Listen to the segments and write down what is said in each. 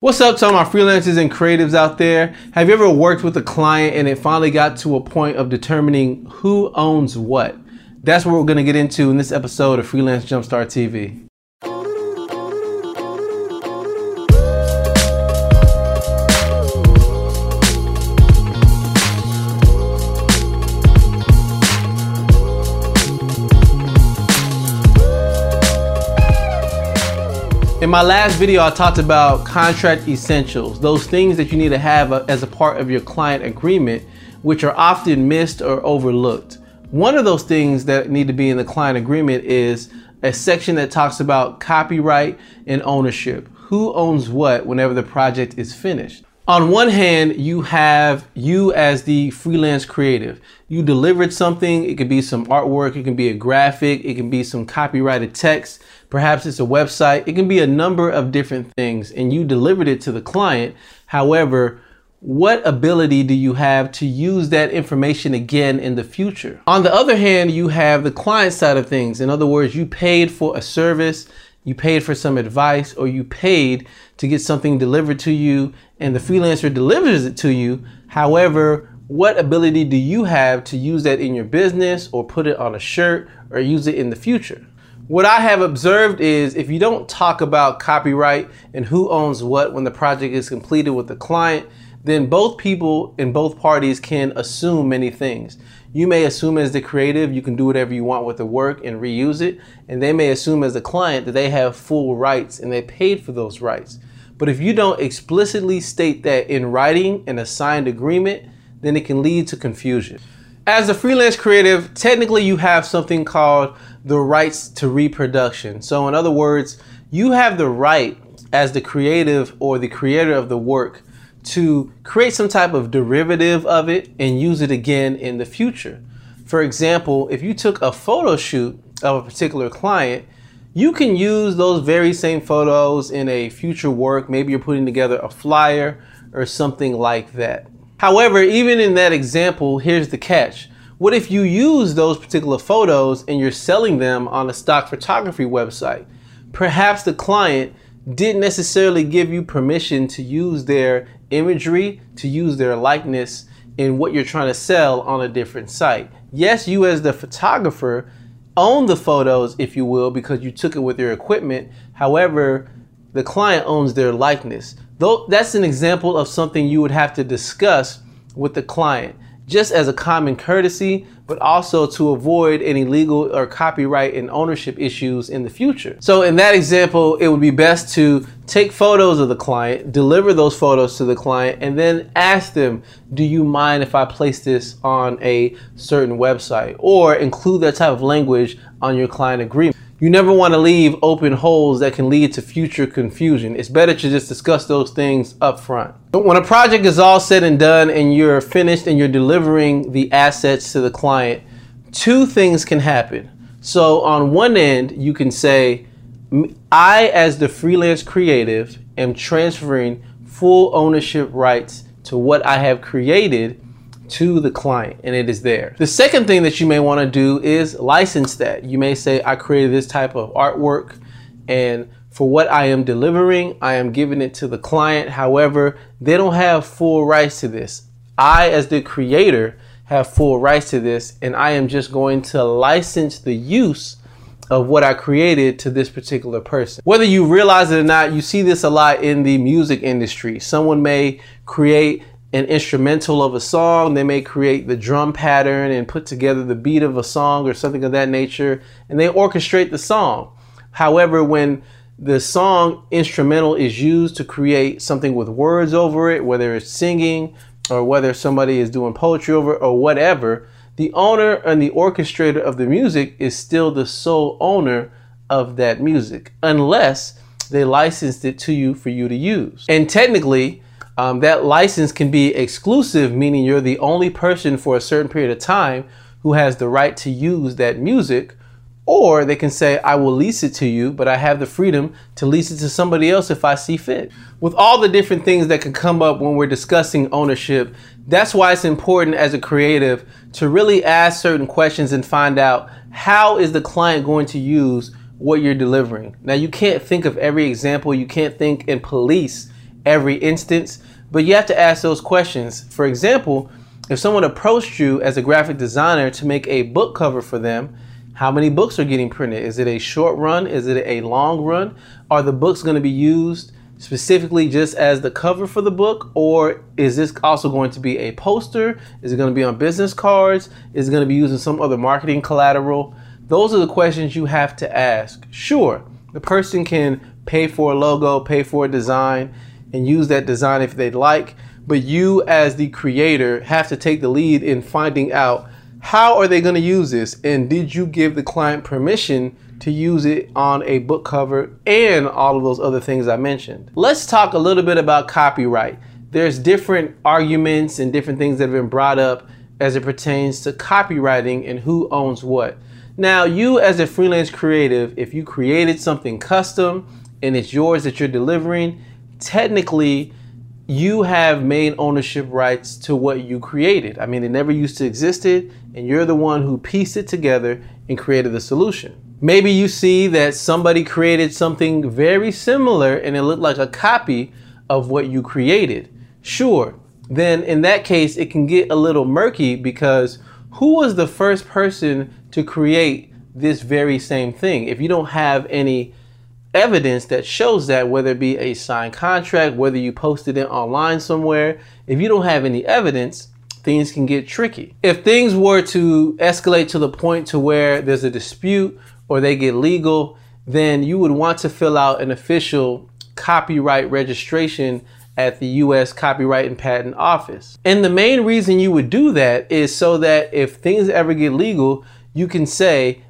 What's up to all my freelancers and creatives out there? Have you ever worked with a client and it finally got to a point of determining who owns what? That's what we're going to get into in this episode of Freelance Jumpstart TV. In my last video, I talked about contract essentials, those things that you need to have uh, as a part of your client agreement, which are often missed or overlooked. One of those things that need to be in the client agreement is a section that talks about copyright and ownership. Who owns what whenever the project is finished? On one hand, you have you as the freelance creative. You delivered something. It could be some artwork. It can be a graphic. It can be some copyrighted text. Perhaps it's a website. It can be a number of different things and you delivered it to the client. However, what ability do you have to use that information again in the future? On the other hand, you have the client side of things. In other words, you paid for a service you paid for some advice or you paid to get something delivered to you and the freelancer delivers it to you. However, what ability do you have to use that in your business or put it on a shirt or use it in the future? What I have observed is if you don't talk about copyright and who owns what when the project is completed with the client, then both people in both parties can assume many things. You may assume as the creative you can do whatever you want with the work and reuse it, and they may assume as the client that they have full rights and they paid for those rights. But if you don't explicitly state that in writing in a signed agreement, then it can lead to confusion. As a freelance creative, technically you have something called the rights to reproduction. So, in other words, you have the right as the creative or the creator of the work to create some type of derivative of it and use it again in the future. For example, if you took a photo shoot of a particular client, you can use those very same photos in a future work. Maybe you're putting together a flyer or something like that. However, even in that example, here's the catch. What if you use those particular photos and you're selling them on a stock photography website? Perhaps the client didn't necessarily give you permission to use their imagery, to use their likeness in what you're trying to sell on a different site. Yes, you as the photographer own the photos, if you will, because you took it with your equipment. However, the client owns their likeness. Though that's an example of something you would have to discuss with the client just as a common courtesy, but also to avoid any legal or copyright and ownership issues in the future. So, in that example, it would be best to take photos of the client, deliver those photos to the client, and then ask them, Do you mind if I place this on a certain website? Or include that type of language on your client agreement. You never want to leave open holes that can lead to future confusion. It's better to just discuss those things up front. But when a project is all said and done and you're finished and you're delivering the assets to the client, two things can happen. So on one end, you can say, I, as the freelance creative, am transferring full ownership rights to what I have created to the client and it is there. The second thing that you may want to do is license that. You may say, I created this type of artwork and for what I am delivering, I am giving it to the client. However, they don't have full rights to this. I, as the creator, have full rights to this, and I am just going to license the use of what I created to this particular person. Whether you realize it or not, you see this a lot in the music industry. Someone may create an instrumental of a song. They may create the drum pattern and put together the beat of a song or something of that nature, and they orchestrate the song. However, when the song instrumental is used to create something with words over it, whether it's singing or whether somebody is doing poetry over it or whatever, the owner and the orchestrator of the music is still the sole owner of that music, unless they licensed it to you for you to use. And technically, um, that license can be exclusive, meaning you're the only person for a certain period of time who has the right to use that music. Or they can say, I will lease it to you, but I have the freedom to lease it to somebody else if I see fit. With all the different things that can come up when we're discussing ownership, that's why it's important as a creative to really ask certain questions and find out how is the client going to use what you're delivering. Now, you can't think of every example, you can't think in police every instance, but you have to ask those questions. For example, if someone approached you as a graphic designer to make a book cover for them, how many books are getting printed? Is it a short run? Is it a long run? Are the books going to be used specifically just as the cover for the book, or is this also going to be a poster? Is it going to be on business cards? Is it going to be using some other marketing collateral? Those are the questions you have to ask. Sure, the person can pay for a logo, pay for a design, and use that design if they'd like, but you as the creator have to take the lead in finding out how are they going to use this and did you give the client permission to use it on a book cover and all of those other things I mentioned. Let's talk a little bit about copyright. There's different arguments and different things that have been brought up as it pertains to copyrighting and who owns what. Now, you as a freelance creative, if you created something custom and it's yours that you're delivering, technically you have main ownership rights to what you created. I mean, it never used to existed, and you're the one who pieced it together and created the solution. Maybe you see that somebody created something very similar and it looked like a copy of what you created. Sure, then in that case, it can get a little murky because who was the first person to create this very same thing? If you don't have any evidence that shows that, whether it be a signed contract, whether you posted it online somewhere, if you don't have any evidence, things can get tricky. If things were to escalate to the point to where there's a dispute or they get legal, then you would want to fill out an official copyright registration at the US Copyright and Patent Office. And the main reason you would do that is so that if things ever get legal, you can say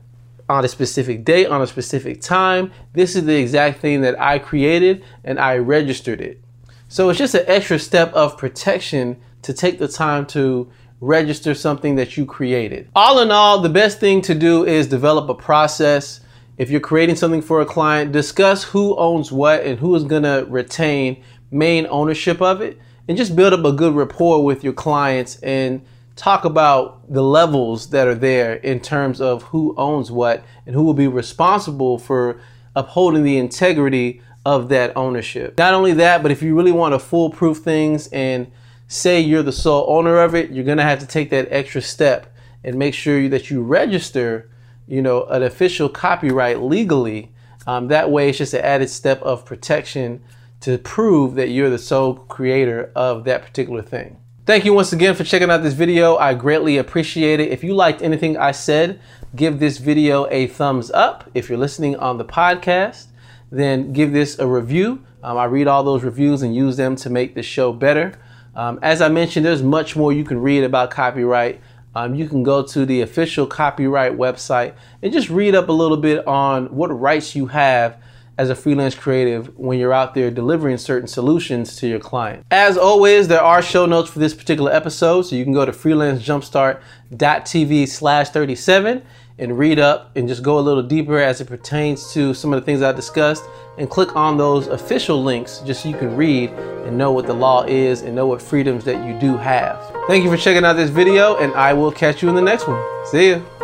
on a specific date, on a specific time, this is the exact thing that I created and I registered it. So it's just an extra step of protection to take the time to register something that you created. All in all, the best thing to do is develop a process. If you're creating something for a client, discuss who owns what and who is going to retain main ownership of it and just build up a good rapport with your clients and talk about the levels that are there in terms of who owns what and who will be responsible for upholding the integrity of that ownership. Not only that, but if you really want to foolproof things and say you're the sole owner of it, you're going to have to take that extra step and make sure that you register, you know, an official copyright legally. Um, that way, it's just an added step of protection to prove that you're the sole creator of that particular thing. Thank you once again for checking out this video. I greatly appreciate it. If you liked anything I said, give this video a thumbs up. If you're listening on the podcast, then give this a review. Um, I read all those reviews and use them to make the show better. Um, as I mentioned, there's much more you can read about copyright. Um, you can go to the official copyright website and just read up a little bit on what rights you have as a freelance creative when you're out there delivering certain solutions to your client. As always, there are show notes for this particular episode, so you can go to freelancejumpstart.tv slash 37 and read up and just go a little deeper as it pertains to some of the things I discussed and click on those official links just so you can read and know what the law is and know what freedoms that you do have. Thank you for checking out this video and I will catch you in the next one. See ya.